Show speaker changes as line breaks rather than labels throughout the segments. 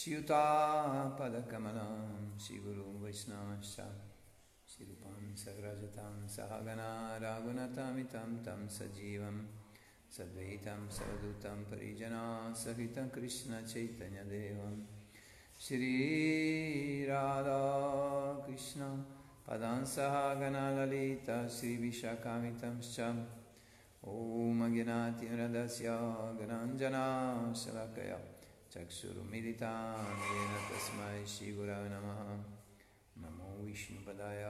श्युतापदकमलं श्रीगुरुं वैष्णवश्च श्रीरूपं सग्रजतं सहगना राघुनतमितं तं सजीवं सद्वैतं सवदूतं परिजना सहितं कृष्णचैतन्यदेवं श्रीराधाकृष्ण पदां सहगना ललिता श्रीविशाखामितंश्च ॐ अज्ञातिमृदस्य गणाञ्जनाशलाकया चक्षुरुमिलितां येन तस्मै श्रीगुरवे नमः नमो विष्णुपदाय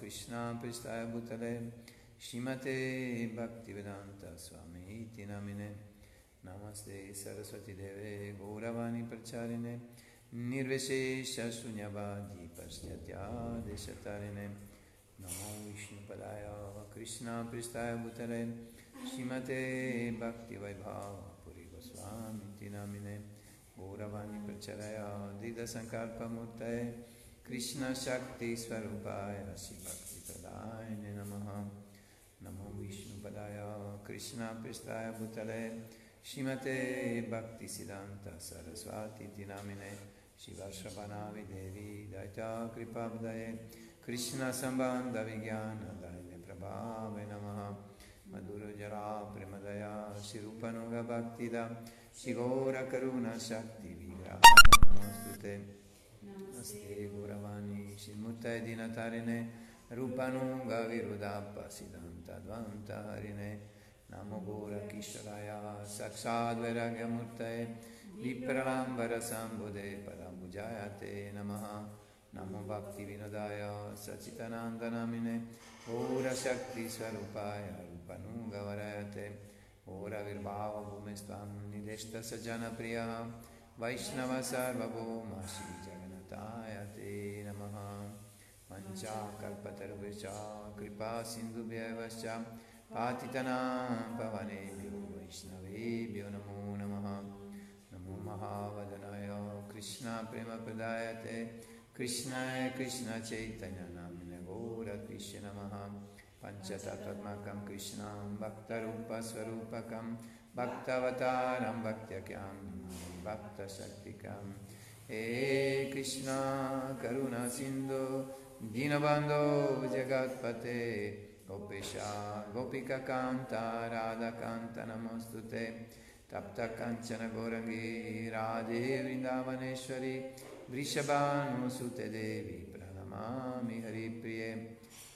कृष्णापृष्ठाय भूतले श्रीमते भक्तिवेदान्तस्वामीति नामिने नमस्ते सरस्वतीदेवे गौरवाणी प्रचारिणे निर्विशेषशून्यवादी पश्चात्यादेशतारिणे नमो विष्णुपदाय कृष्णापृष्ठाय भूतले श्रीमते भक्तिवैभावपुरी गोस्वामीति नामिने Puravani Pracharaya Dida Sankalpa Murte Krishna Shakti Swarupaya Shri Bhakti Pradayane Namaha Namo Vishnu Padaya Krishna Pristaya Bhutale Shimate Bhakti Siddhanta Saraswati Dinamine Shiva Shivashrabhanavi Devi Daita Kripavdaye Krishna Sambandha Vigyana Daine Prabhave Namaha Madhuro Jara Premadaya Shirupanoga Bhaktida Sivora Karuna Shakti Vigra Namastute Naste Guravani Shimuttai Dinatarine. Rupanunga Virudappa Siddhanta Dvantarine. Namo Gora Kishalaya Saksad Vairagyamurtaye Vipralambara Sambode Paramujayate Namaha. Namo Bhakti Vinodaya Sachitananda Namine. Ora Shakti Sarupaya Rupanunga Varayate. गौरविर्भावभूमिस्त्वं निदिष्टसजनप्रियः वैष्णव सार्वभौम श्रीजगन्नाथाय ते नमः पञ्चाकल्पतरुभिश्च कृपासिन्धुभ्यश्च पातितनां पवनेभ्यो वैष्णवेभ्यो नमो नमः नमो महावदनाय कृष्णप्रेमप्रदायते कृष्णाय नमः पञ्चतत्त्वात्मकं कृष्णं भक्तरूपस्वरूपकं भक्तवतारं भक्त्यख्यां भक्तशक्तिकं हे कृष्णा करुणासिन्धो दीनबन्धो जगत्पते गोपेशा गोपिककान्ता राधाकान्त नमोऽस्तु ते तप्तकञ्चन गौरङ्गी राधे वृन्दावनेश्वरी वृषभानुसुते देवी प्रणमामि हरिप्रिये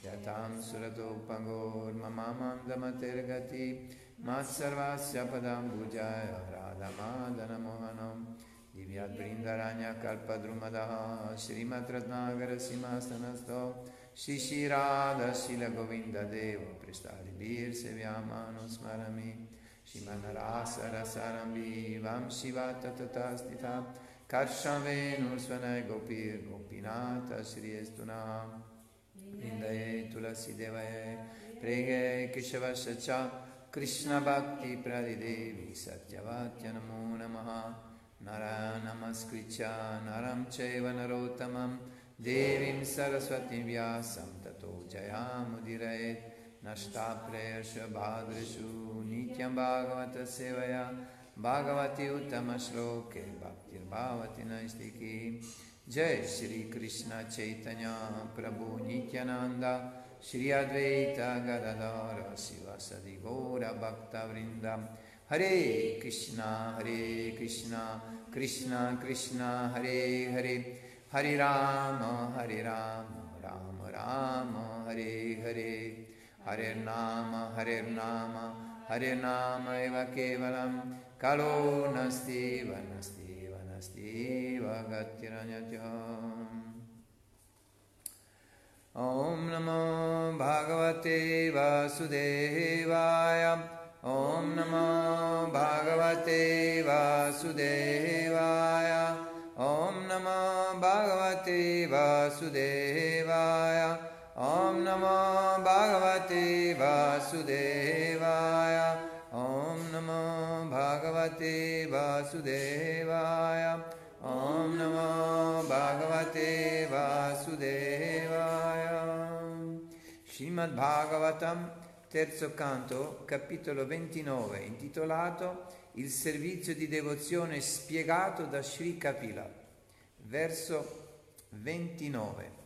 Yatam surato pagor mamamam damatergati matsarvasya padam bhujaya radhamadana mohanam. Divyat brindaranya kalpadrumadaha srimat ratnagara simastanasto Shishi Radha Shila Govinda Devo Prestali Bir Sevyamano Smarami Shimanarasa Rasarambi Tatastita Karsham Venus Vanai Gopir Gopinata Shri Estunam नः वृन्दये तुलसीदेवये प्रेये केशवस्य च कृष्णभक्तिप्रदिदेवी सत्यवाक्य नमो नमः नर नमस्कृत्य नरं चैव नरोत्तमं देवीं सरस्वतीं व्यासं ततो जयामुदिरयेत् नष्टाप्रेयस्य भाद्रषु नित्यं भागवतसेवया भागवती उत्तमश्लोके भक्तिर्भावति नैष्टिकी जय श्री कृष्ण चैतन्य प्रभु नित्यानंद श्री अद्वैत गदाधर शिवसदि गौर भक्त वृंद हरे कृष्णा हरे कृष्णा कृष्णा कृष्णा, हरे हरे। हरे राम हरे राम राम राम, हरे हरे। हरे नाम हरे नाम हरे नाम एव केवलं कलो नस्ति, वनस्ति। वगतिरन्यत्यम् ॐ नमो भगवते वासुदेवाय। ॐ नमो भगवते वासुदेवाय। ॐ नमो भगवते वासुदेवाय। ॐ नमो भगवते वासुदेवाय भगवते वासुदेवाय ॐ नमो भगवते वासुदेवाय Srimad terzo canto, capitolo 29, intitolato Il servizio di devozione spiegato da Sri Kapila. verso 29.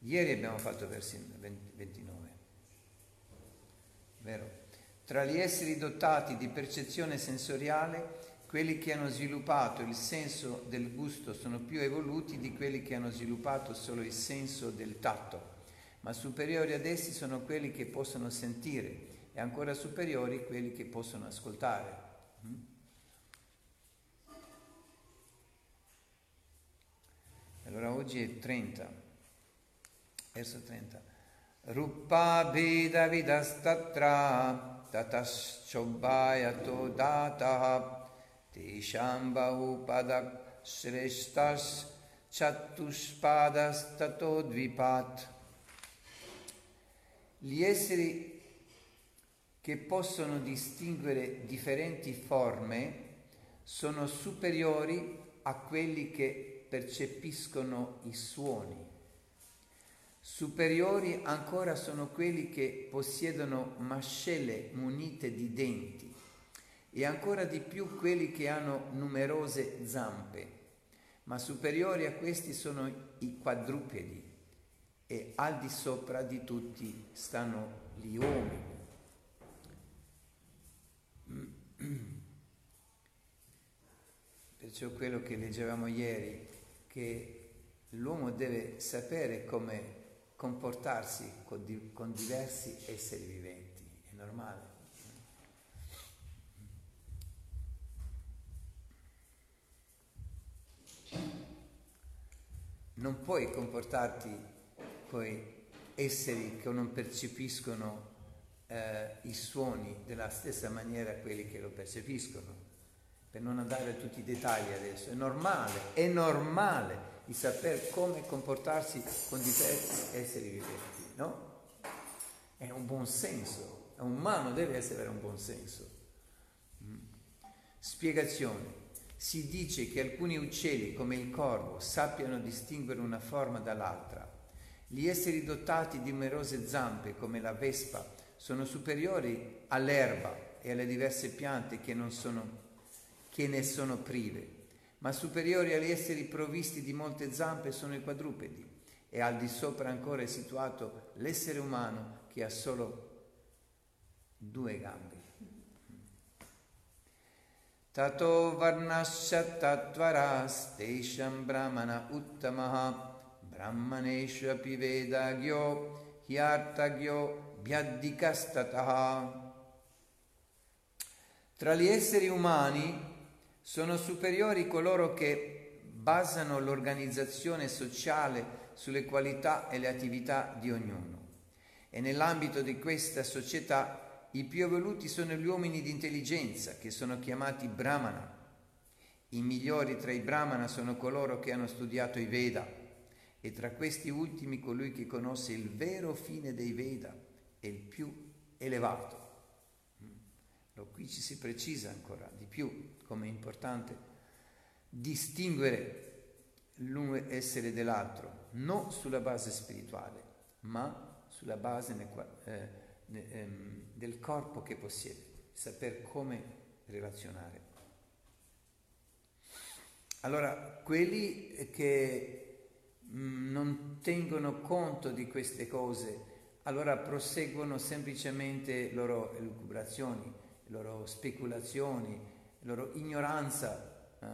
Ieri abbiamo fatto versi 29, vero? Tra gli esseri dotati di percezione sensoriale, quelli che hanno sviluppato il senso del gusto sono più evoluti di quelli che hanno sviluppato solo il senso del tatto, ma superiori ad essi sono quelli che possono sentire e ancora superiori quelli che possono ascoltare. Mm? Allora oggi è 30 verso 30. Rupa vidastatra tataschobhayato dataha tesham bahupadak shreshtas chatuspadas tato dvipat. Gli esseri che possono distinguere differenti forme sono superiori a quelli che percepiscono i suoni. Superiori ancora sono quelli che possiedono mascelle munite di denti e ancora di più quelli che hanno numerose zampe, ma superiori a questi sono i quadrupedi e al di sopra di tutti stanno gli uomini. Perciò quello che leggevamo ieri, che l'uomo deve sapere come comportarsi con, di, con diversi esseri viventi, è normale. Non puoi comportarti con esseri che non percepiscono eh, i suoni della stessa maniera quelli che lo percepiscono, per non andare a tutti i dettagli adesso. È normale, è normale di saper come comportarsi con diversi esseri viventi, no? È un buon senso, è umano, deve essere un buon senso. Mm. Spiegazione. Si dice che alcuni uccelli, come il corvo, sappiano distinguere una forma dall'altra. Gli esseri dotati di numerose zampe, come la vespa, sono superiori all'erba e alle diverse piante che, sono, che ne sono prive ma superiori agli esseri provvisti di molte zampe sono i quadrupedi e al di sopra ancora è situato l'essere umano che ha solo due gambe. Tato varnasya tattvaras tesham brahmana uttamaha brahmaneshu api vedagyo hyartagyo bhyaddikastataha. Tra gli esseri umani sono superiori coloro che basano l'organizzazione sociale sulle qualità e le attività di ognuno. E nell'ambito di questa società i più evoluti sono gli uomini di intelligenza, che sono chiamati Brahmana. I migliori tra i Brahmana sono coloro che hanno studiato i Veda, e tra questi ultimi colui che conosce il vero fine dei Veda è il più elevato. Qui ci si precisa ancora di più come è importante distinguere l'uno essere dell'altro, non sulla base spirituale, ma sulla base nel, eh, ehm, del corpo che possiede, saper come relazionare. Allora, quelli che mm, non tengono conto di queste cose, allora proseguono semplicemente le loro elucubrazioni, le loro speculazioni, la loro ignoranza. Uh,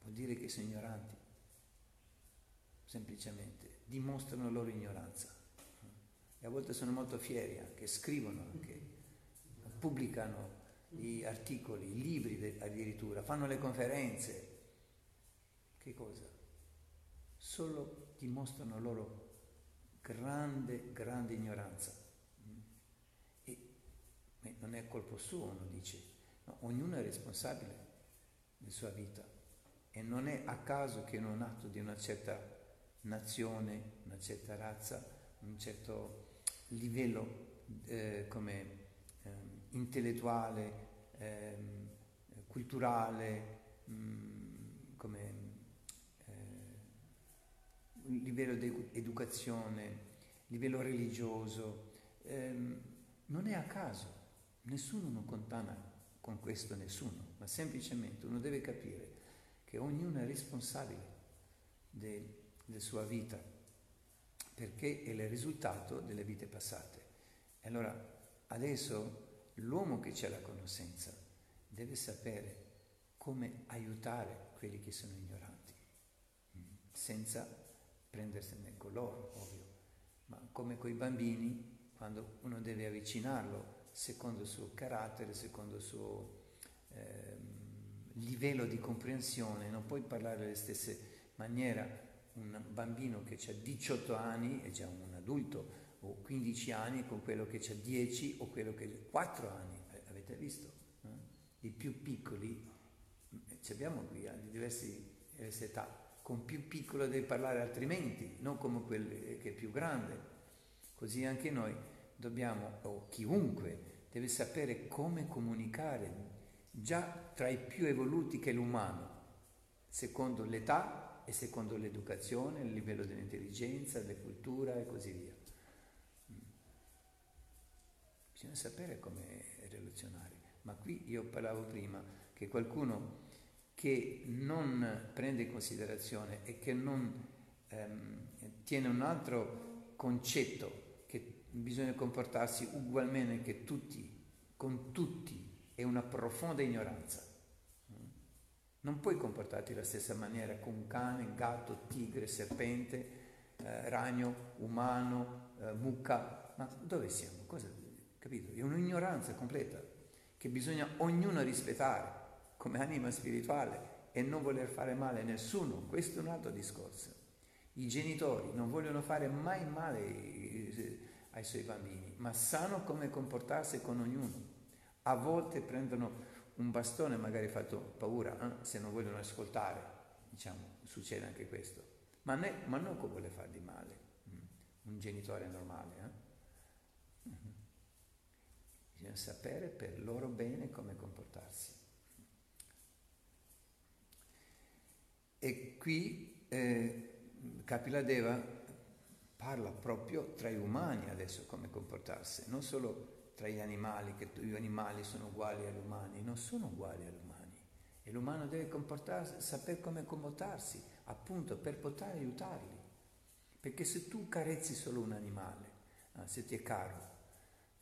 vuol dire che sono ignoranti, semplicemente, dimostrano la loro ignoranza. E a volte sono molto fieri anche, scrivono anche, pubblicano gli articoli, i libri addirittura, fanno le conferenze. Che cosa? Solo dimostrano la loro grande, grande ignoranza non è colpo suo, uno dice, no, ognuno è responsabile della sua vita e non è a caso che in un atto di una certa nazione, una certa razza, un certo livello eh, come eh, intellettuale, ehm, culturale, mh, mm, come eh, livello di educazione, livello religioso. Ehm, non è a caso, nessuno non condanna con questo nessuno, ma semplicemente uno deve capire che ognuno è responsabile della sua vita, perché è il risultato delle vite passate. E allora adesso l'uomo che c'è la conoscenza deve sapere come aiutare quelli che sono ignoranti, mm, senza prendersene con loro, ovvio, ma come con i bambini, quando uno deve avvicinarlo secondo il suo carattere, secondo il suo eh, livello di comprensione, non puoi parlare alle stesse maniere un bambino che ha 18 anni è già un adulto, o 15 anni con quello che ha 10 o quello che ha 4 anni, avete visto? Eh? I più piccoli, ci abbiamo qui eh, di diverse età, con più piccolo devi parlare altrimenti, non come quello che è più grande. Così anche noi dobbiamo, o chiunque, deve sapere come comunicare già tra i più evoluti che l'umano, secondo l'età e secondo l'educazione, il livello dell'intelligenza, della cultura e così via. Bisogna sapere come relazionare. Ma qui io parlavo prima che qualcuno che non prende in considerazione e che non ehm, tiene un altro concetto bisogna comportarsi ugualmente che tutti, con tutti, è una profonda ignoranza. Non puoi comportarti alla stessa maniera con cane, gatto, tigre, serpente, eh, ragno, umano, eh, mucca. Ma dove siamo? Cosa, capito? È un'ignoranza completa che bisogna ognuno rispettare come anima spirituale e non voler fare male a nessuno. Questo è un altro discorso. I genitori non vogliono fare mai male eh, ai suoi bambini, ma sanno come comportarsi con ognuno. A volte prendono un bastone, magari fatto paura, eh? se non vogliono ascoltare, diciamo, succede anche questo. Ma, ne, ma non vuole fargli male, mm. un genitore normale. Eh? Mm-hmm. Bisogna sapere per loro bene come comportarsi. E qui eh, Kapiladeva parla proprio tra gli umani adesso come comportarsi, non solo tra gli animali, che gli animali sono uguali agli umani, non sono uguali agli umani. E l'umano deve comportarsi, sapere come comportarsi, appunto per poter aiutarli. Perché se tu carezzi solo un animale, eh, se ti è caro,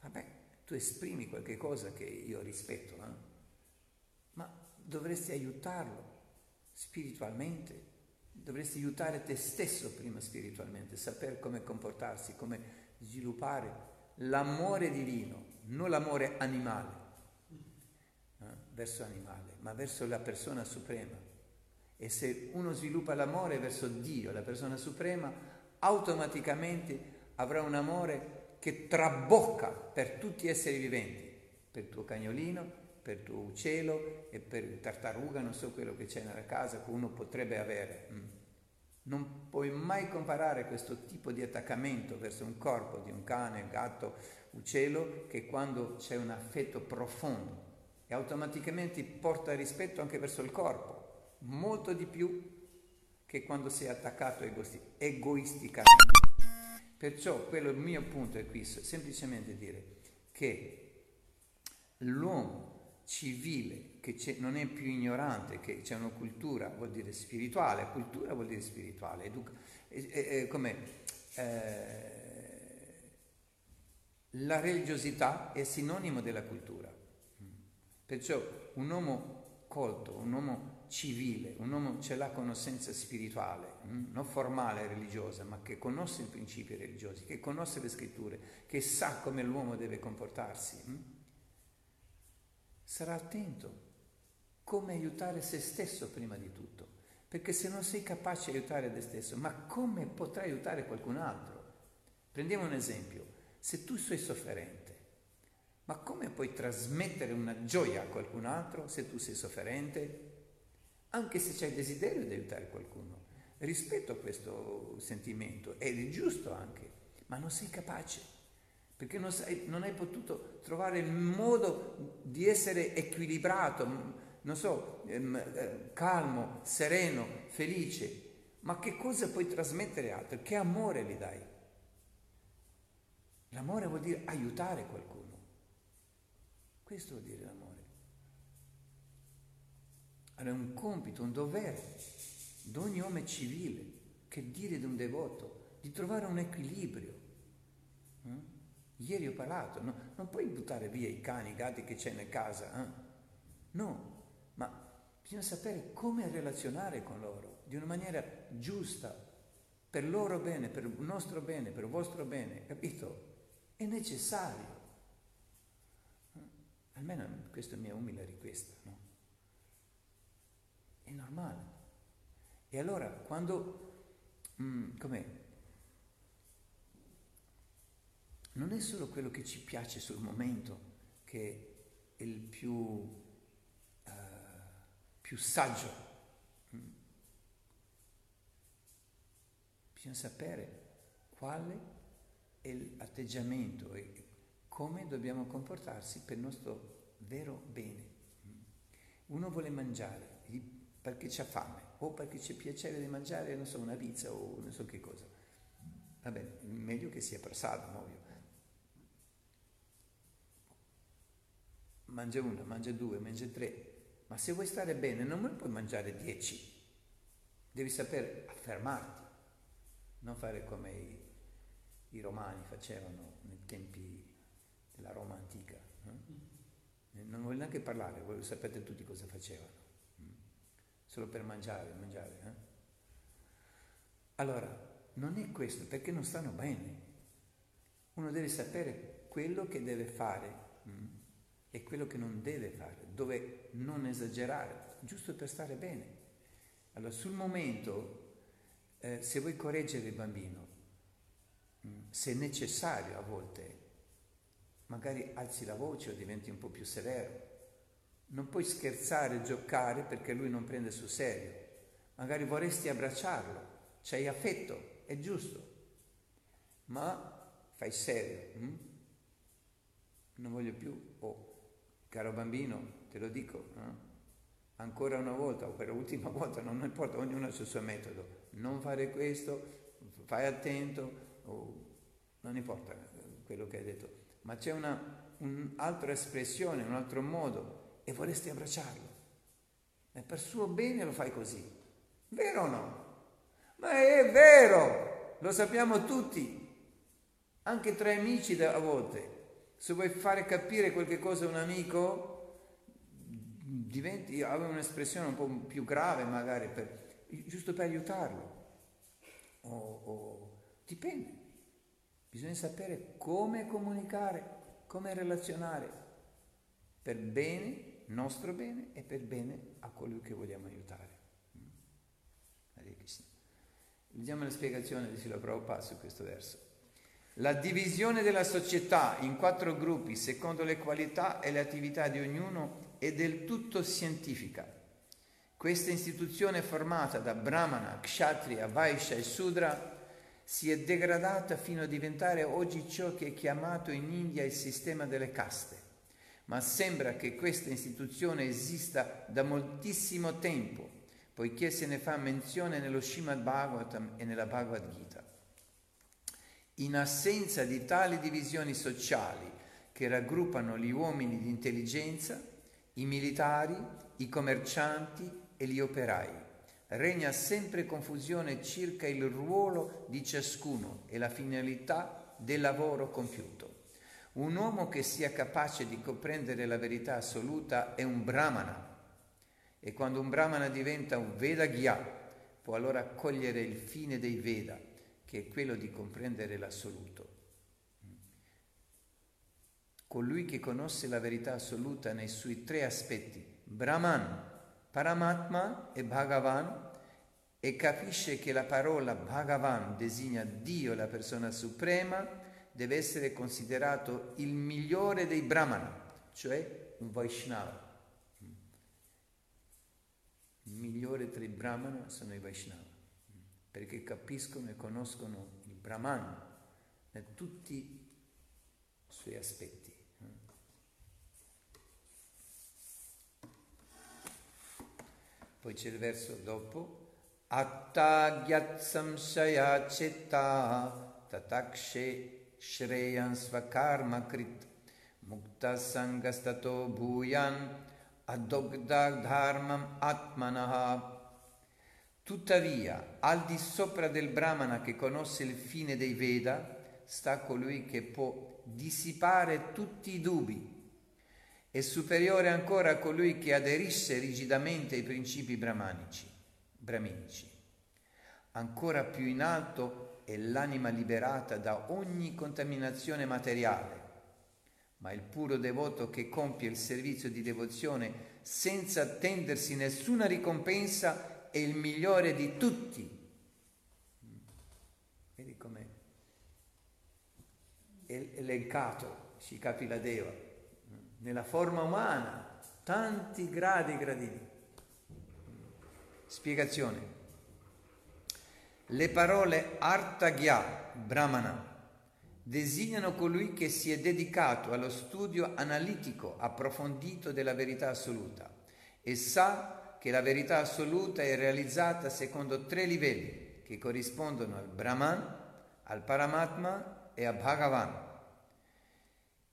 vabbè, tu esprimi qualche cosa che io rispetto, eh? ma dovresti aiutarlo spiritualmente, dovresti aiutare te stesso prima spiritualmente, sapere come comportarsi, come sviluppare l'amore divino, non l'amore animale, eh, verso animale, ma verso la persona suprema. E se uno sviluppa l'amore verso Dio, la persona suprema, automaticamente avrà un amore che trabocca per tutti gli esseri viventi, per il tuo cagnolino, per il tuo uccello e per il tartaruga, non so quello che c'è nella casa che uno potrebbe avere. Mm. Non puoi mai comparare questo tipo di attaccamento verso un corpo di un cane, gatto, uccello che quando c'è un affetto profondo e automaticamente porta rispetto anche verso il corpo, molto di più che quando sei attaccato egoisticamente. Perciò quello il mio punto è qui, semplicemente dire che l'uomo civile, che non è più ignorante, che c'è una cultura, vuol dire spirituale, cultura vuol dire spirituale, educa, come... Eh, la religiosità è sinonimo della cultura. Perciò un uomo colto, un uomo civile, un uomo che ha la conoscenza spirituale, mm, non formale religiosa, ma che conosce i principi religiosi, che conosce le scritture, che sa come l'uomo deve comportarsi, mm, sarà attento come aiutare se stesso prima di tutto. Perché se non sei capace di aiutare te stesso, ma come potrai aiutare qualcun altro? Prendiamo un esempio. Se tu sei sofferente, ma come puoi trasmettere una gioia a qualcun altro se tu sei sofferente? Anche se c'è il desiderio di aiutare qualcuno. Rispetto a questo sentimento, ed è giusto anche, ma non sei capace, perché non, sei, non hai potuto trovare il modo di essere equilibrato, non so, ehm, eh, calmo, sereno, felice. Ma che cosa puoi trasmettere altro? Che amore gli dai? L'amore vuol dire aiutare qualcuno. Questo vuol dire l'amore. Allora è un compito, un dovere di ogni uomo civile, che dire di un devoto, di trovare un equilibrio. Eh? Ieri ho parlato, no? non puoi buttare via i cani, i gatti che c'è nella casa. Eh? No, ma bisogna sapere come relazionare con loro di una maniera giusta, per loro bene, per il nostro bene, per il vostro bene, capito? È necessario. Almeno questa è la mia umile richiesta, no? È normale. E allora quando, mm, com'è? Non è solo quello che ci piace sul momento che è il più, uh, più saggio. Mm. Bisogna sapere quale è l'atteggiamento e come dobbiamo comportarsi per il nostro vero bene. Uno vuole mangiare perché c'ha fame o perché c'è piacere di mangiare, non so, una pizza o non so che cosa. Va bene, meglio che sia prasado, ovvio. Mangia una, mangia due, mangia tre, ma se vuoi stare bene non puoi mangiare dieci, devi sapere affermarti, non fare come i, i romani facevano nei tempi della Roma antica. Eh? Non voglio neanche parlare, voi sapete tutti cosa facevano, mm? solo per mangiare, mangiare. Eh? Allora, non è questo, perché non stanno bene. Uno deve sapere quello che deve fare? E quello che non deve fare, dove non esagerare, giusto per stare bene. Allora, sul momento, eh, se vuoi correggere il bambino, mm, se è necessario a volte, magari alzi la voce o diventi un po' più severo. Non puoi scherzare giocare perché lui non prende sul serio. Magari vorresti abbracciarlo, c'hai affetto, è giusto, ma fai serio. Hm? Non voglio più, oh, caro bambino, te lo dico, eh? ancora una volta o per l'ultima volta, non importa, ognuno ha il suo metodo. Non fare questo, fai attento, oh, non importa quello che hai detto ma c'è una, un'altra espressione, un altro modo e vorresti abbracciarlo. E per suo bene lo fai così. Vero o no? Ma è vero, lo sappiamo tutti, anche tra amici a volte. Se vuoi fare capire qualche cosa a un amico, diventi, avevo un'espressione un po' più grave magari, per, giusto per aiutarlo. O, o, dipende. Bisogna sapere come comunicare, come relazionare per bene, nostro bene e per bene a colui che vogliamo aiutare. Leggiamo la spiegazione di Sila Prabhupada su questo verso. La divisione della società in quattro gruppi secondo le qualità e le attività di ognuno è del tutto scientifica. Questa istituzione formata da Brahmana, Kshatriya, Vaishya e Sudra si è degradata fino a diventare oggi ciò che è chiamato in India il sistema delle caste. Ma sembra che questa istituzione esista da moltissimo tempo, poiché se ne fa menzione nello Srimad Bhagavatam e nella Bhagavad Gita. In assenza di tali divisioni sociali che raggruppano gli uomini di intelligenza, i militari, i commercianti e gli operai, regna sempre confusione circa il ruolo di ciascuno e la finalità del lavoro compiuto. Un uomo che sia capace di comprendere la verità assoluta è un brahmana e quando un brahmana diventa un Vedagya può allora cogliere il fine dei Veda, che è quello di comprendere l'assoluto. Colui che conosce la verità assoluta nei suoi tre aspetti, Brahman, Paramatma e Bhagavan e capisce che la parola Bhagavan designa Dio, la persona suprema, deve essere considerato il migliore dei Brahmana, cioè un Vaishnava. Il migliore tra i Brahmana sono i Vaishnava, perché capiscono e conoscono il Brahman, in tutti i suoi aspetti. Poi c'è il verso dopo, Attagyat samshaya citta tatakshe shreyan svakarma krit mukta sangastato bhuyan adogda dharmam atmanaha Tuttavia, al di sopra del Brahmana che conosce il fine dei Veda, sta colui che può dissipare tutti i dubbi. È superiore ancora a colui che aderisce rigidamente ai principi brahmanici, brahminici. Ancora più in alto è l'anima liberata da ogni contaminazione materiale, ma il puro devoto che compie il servizio di devozione senza attendersi nessuna ricompensa è il migliore di tutti. Vedi com'è elencato Shikapila Deva nella forma umana, tanti gradi gradini. Spiegazione. Le parole Artagya, Brahmana, designano colui che si è dedicato allo studio analitico approfondito della verità assoluta e sa che la verità assoluta è realizzata secondo tre livelli che corrispondono al Brahman, al Paramatma e a Bhagavan.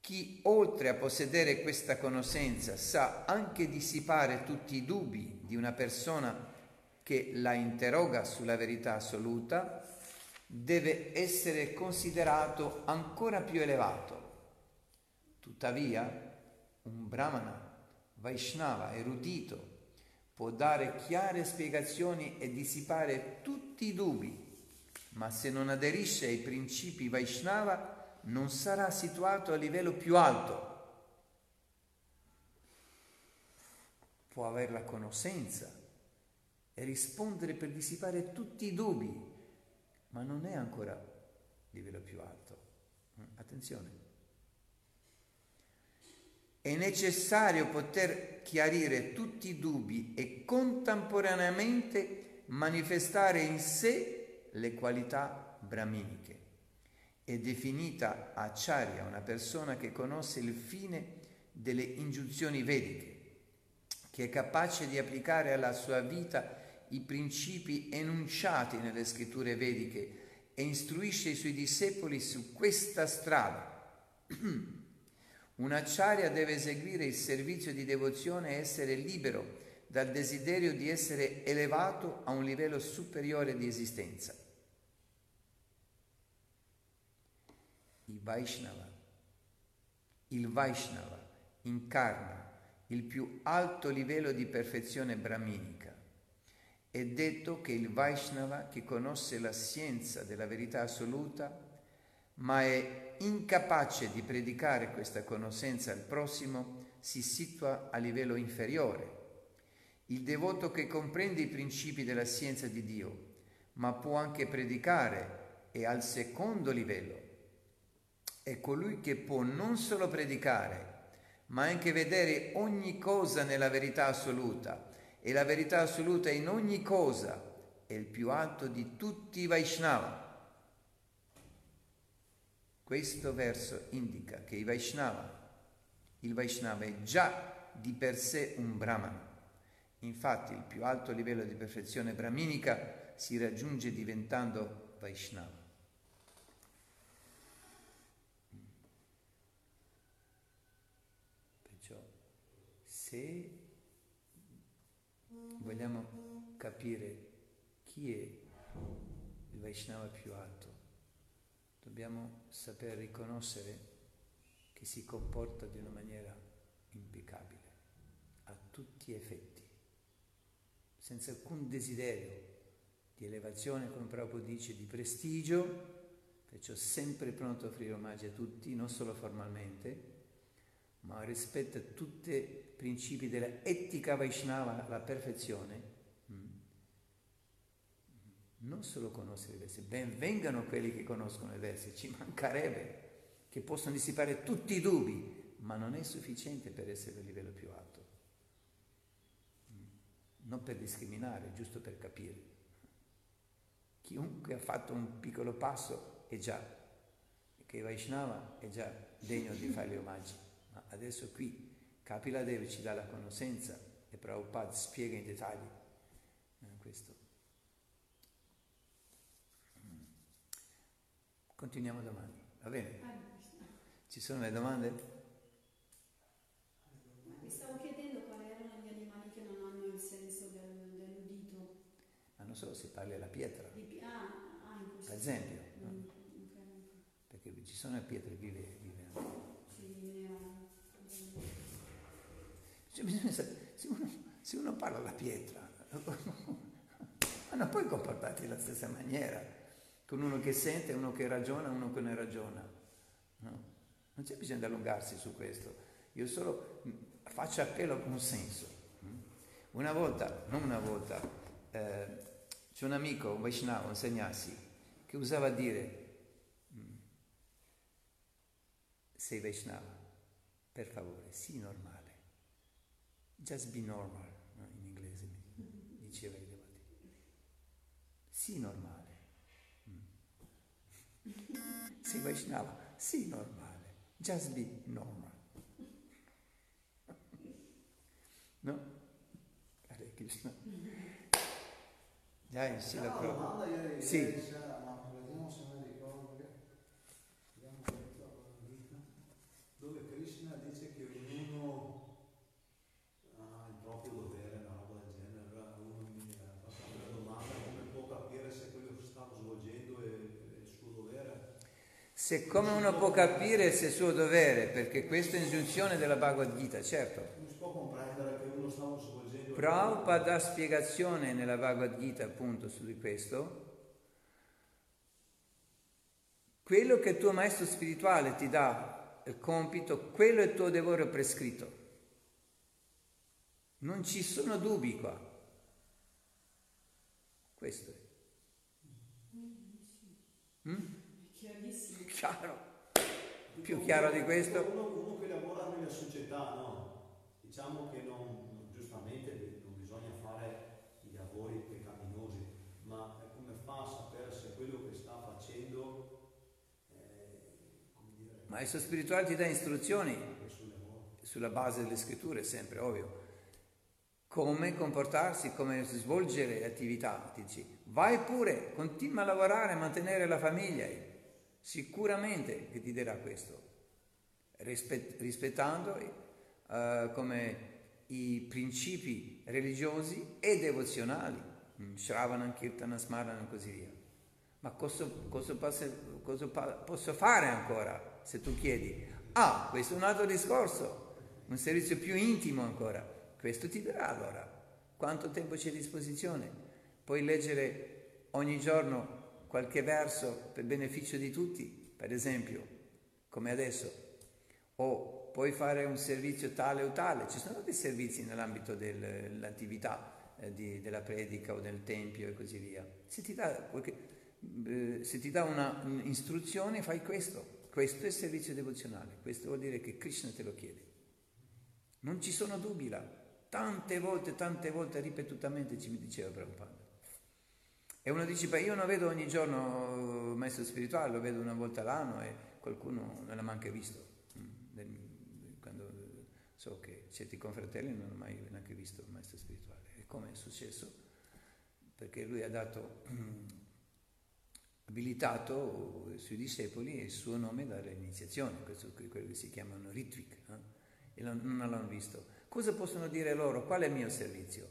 Chi oltre a possedere questa conoscenza sa anche dissipare tutti i dubbi di una persona che la interroga sulla verità assoluta, deve essere considerato ancora più elevato. Tuttavia, un brahmana, Vaishnava, erudito, può dare chiare spiegazioni e dissipare tutti i dubbi, ma se non aderisce ai principi Vaishnava non sarà situato a livello più alto. Può avere la conoscenza e rispondere per dissipare tutti i dubbi, ma non è ancora a livello più alto. Attenzione. È necessario poter chiarire tutti i dubbi e contemporaneamente manifestare in sé le qualità brahminiche. È definita acciaria una persona che conosce il fine delle ingiunzioni vediche, che è capace di applicare alla sua vita i principi enunciati nelle scritture vediche e istruisce i suoi discepoli su questa strada. Un'acciaria deve eseguire il servizio di devozione e essere libero dal desiderio di essere elevato a un livello superiore di esistenza. Il Vaishnava, il Vaishnava incarna il più alto livello di perfezione brahminica. È detto che il Vaishnava che conosce la scienza della verità assoluta, ma è incapace di predicare questa conoscenza al prossimo si situa a livello inferiore. Il devoto che comprende i principi della scienza di Dio, ma può anche predicare, è al secondo livello. È colui che può non solo predicare, ma anche vedere ogni cosa nella verità assoluta. E la verità assoluta in ogni cosa è il più alto di tutti i Vaishnava. Questo verso indica che il Vaishnava, il Vaishnava è già di per sé un Brahman. Infatti il più alto livello di perfezione brahminica si raggiunge diventando Vaishnava. Perciò se vogliamo capire chi è il Vaishnava più alto, dobbiamo saper riconoscere che si comporta di una maniera impeccabile, a tutti gli effetti, senza alcun desiderio di elevazione, come Prabhupada dice, di prestigio, perciò sempre pronto a offrire omaggi a tutti, non solo formalmente, ma rispetto a tutti i principi della etica Vaishnava, la perfezione, non solo conoscere i versi, ben vengano quelli che conoscono i versi, ci mancherebbe che possano dissipare tutti i dubbi, ma non è sufficiente per essere a livello più alto. Non per discriminare, giusto per capire. Chiunque ha fatto un piccolo passo è già che Vaishnava è già degno di fare gli omaggi, ma adesso qui Kapila Devi ci dà la conoscenza e Prabhupada spiega in dettagli eh, questo. Continuiamo domani, va bene? Ci sono le domande?
Mi stavo chiedendo quali erano gli animali che non hanno il senso del, dell'udito.
Ma non so se parli della pietra,
Di- ah, ah, in questo
per esempio, no?
Mm, ok.
perché ci sono le pietre vive, vive anche.
Sì.
Cioè, bisogna sapere, se, uno, se uno parla alla pietra, ma non puoi comportarti della stessa maniera con uno che sente, uno che ragiona, uno che non ragiona. No? Non c'è bisogno di allungarsi su questo. Io solo mh, faccio appello a un senso. mh. Una volta, non una volta, eh, c'è un amico, un Vaishnava, un Sannyasi, che usava dire, mh, sei Vaishnava, per favore, sii normale. Just be normal, no? in inglese diceva ai devoti. Sii normale. Mm. Sei Vaishnava, sii normale. Just be normal. No? Hare Krishna. Jai Srila
Una
Prabhupada.
domanda ieri,
Sì.
ieri sera, ma vediamo se mi ricordo che abbiamo detto alla vita, dove Krishna dice che ognuno ha il proprio dovere, una roba del genere. Allora uno mi ha fatto una domanda come può capire se quello che stavo svolgendo è, è il suo dovere.
Se come uno può capire se è suo dovere, perché questa è ingiunzione della Bhagavad Gita, certo.
Non si può comprendere che uno stava svolgendo
Prabhupada dà spiegazione nella Bhagavad Gita appunto su di questo. Quello che il tuo maestro spirituale ti dà il compito, quello è il tuo dovere prescritto. Non ci sono dubbi qua. Questo è. Mm? Chiaro. Più chiaro di questo?
Uno, uno che lavora nella società, no? Diciamo che non, giustamente non bisogna fare i lavori peccaminosi, ma come fa a sapere se quello che sta facendo eh, come dire,
Il maestro spirituale ti dà istruzioni sulla base delle scritture, sempre ovvio. Come comportarsi, come svolgere le attività. Ti dici, vai pure, continua a lavorare, a mantenere la famiglia. Sicuramente che ti dirà questo, Rispet- rispettando eh, come i principi religiosi e devozionali, mm, Shravana, Kirtana, Smarana e così via. Ma cosa, cosa posso, cosa posso fare ancora se tu chiedi? Ah, questo è un altro discorso, un servizio più intimo ancora. Questo ti darà allora. Quanto tempo c'è a disposizione? Puoi leggere ogni giorno qualche verso per beneficio di tutti, per esempio, come adesso. O puoi fare un servizio tale o tale. Ci sono dei servizi nell'ambito del- dell'attività eh, di- della predica o del tempio e così via. Se ti dà, qualche, eh, se ti dà una istruzione, fai questo. Questo è il servizio devozionale. Questo vuol dire che Krishna te lo chiede. Non ci sono dubbi là. Tante volte, tante volte, ripetutamente ci mi diceva Prabhupada. E uno dice, beh, io non vedo ogni giorno il maestro spirituale, lo vedo una volta all'anno e qualcuno non l'ha neanche visto. Mm, Quando so che certi confratelli non hanno mai neanche visto il maestro spirituale. E come è successo? Perché lui ha dato, abilitato sui discepoli il suo nome dalle iniziazioni, questo è quello che si chiamano ritvik, no? e non l'hanno visto. Cosa possono dire loro? Qual è il mio servizio?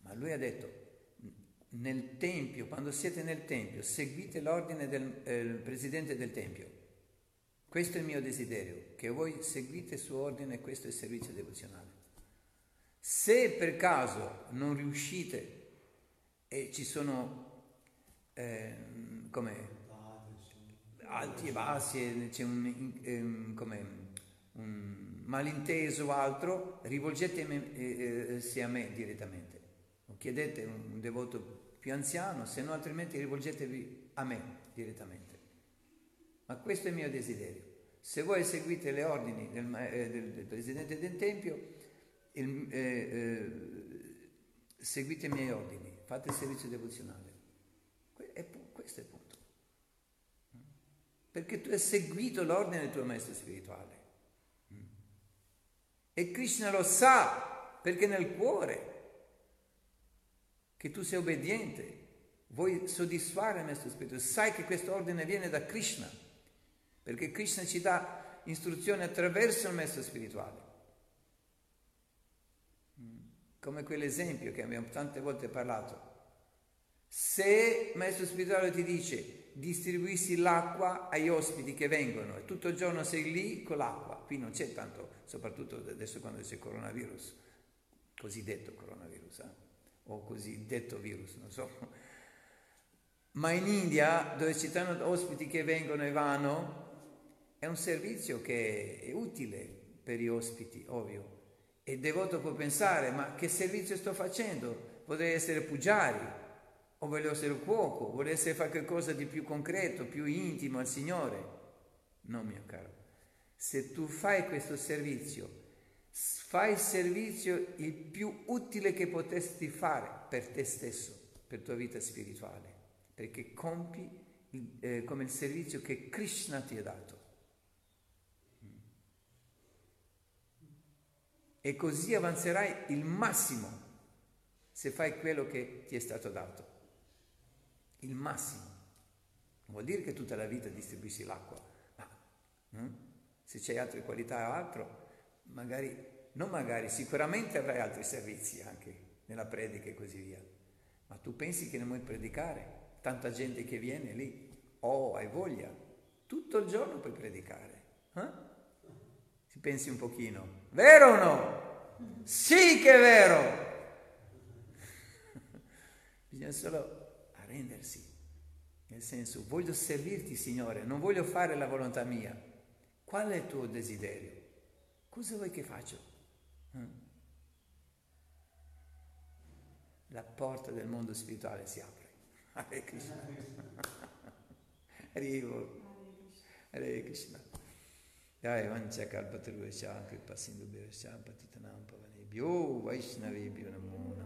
Ma lui ha detto, nel Tempio, quando siete nel Tempio, seguite l'ordine del eh, presidente del Tempio. Questo è il mio desiderio, che voi seguite il suo ordine, questo è il servizio devozionale. Se per caso non riuscite e ci sono ehm, come alti e bassi, c'è un, come un malinteso o altro, rivolgetemi eh, eh, a me direttamente. Chiedete un, devoto più anziano, se no altrimenti rivolgetevi a me direttamente. Ma questo è il mio desiderio. Se voi seguite le ordini del, eh, del- del Presidente del Tempio, il- eh, eh, seguite i miei ordini, fate il servizio devozionale. Questo è il punto. perché tu hai seguito l'ordine del tuo maestro spirituale. E Krishna lo sa, perché nel cuore che tu sei obbediente, vuoi soddisfare il maestro spirituale, sai che questo ordine viene da Krishna, perché Krishna ci dà istruzioni attraverso il maestro spirituale. Come quell'esempio che abbiamo tante volte parlato. Se il maestro spirituale ti dice distribuissi l'acqua agli ospiti che vengono e tutto il giorno sei lì con l'acqua, qui non c'è tanto, soprattutto adesso quando c'è coronavirus, cosiddetto coronavirus, eh? O cosiddetto virus, non so. Ma in India, dove ci sono ospiti che vengono e vanno, è un servizio che è utile per gli ospiti, ovvio. E il devoto può pensare, ma che servizio sto facendo? Potrei essere pugiari, o voglio essere cuoco, voglio essere fare qualcosa di più concreto, più intimo al Signore. No, mio caro, se tu fai questo servizio, fai il servizio il più utile che potresti fare per te stesso, per tua vita spirituale, perché compi eh, come il servizio che Krishna ti ha dato. E così avanzerai il massimo se fai quello che ti è stato dato il massimo. Non vuol dire che tutta la vita distribuisci l'acqua, ma hm? se c'è altre qualità o altro, magari, non magari, sicuramente avrai altri servizi anche nella predica e così via. Ma tu pensi che non vuoi predicare? Tanta gente che viene lì, oh, hai voglia, tutto il giorno puoi predicare. Eh? Si pensi un pochino, vero o no? Sì che è vero! Bisogna solo arrendersi. Nel senso, voglio servirti, Signore, non voglio fare la volontà mia. Qual è il tuo desiderio? Cosa vuoi che faccia? Mm. La porta del mondo spirituale si apre. Hare Krishna. Hare Hare Krishna. Jai Vancha Kalpataruva Shankri Pasindu Bhira Shampatitanam Pavanebhyo Vaishnavebhyo Namo Namaha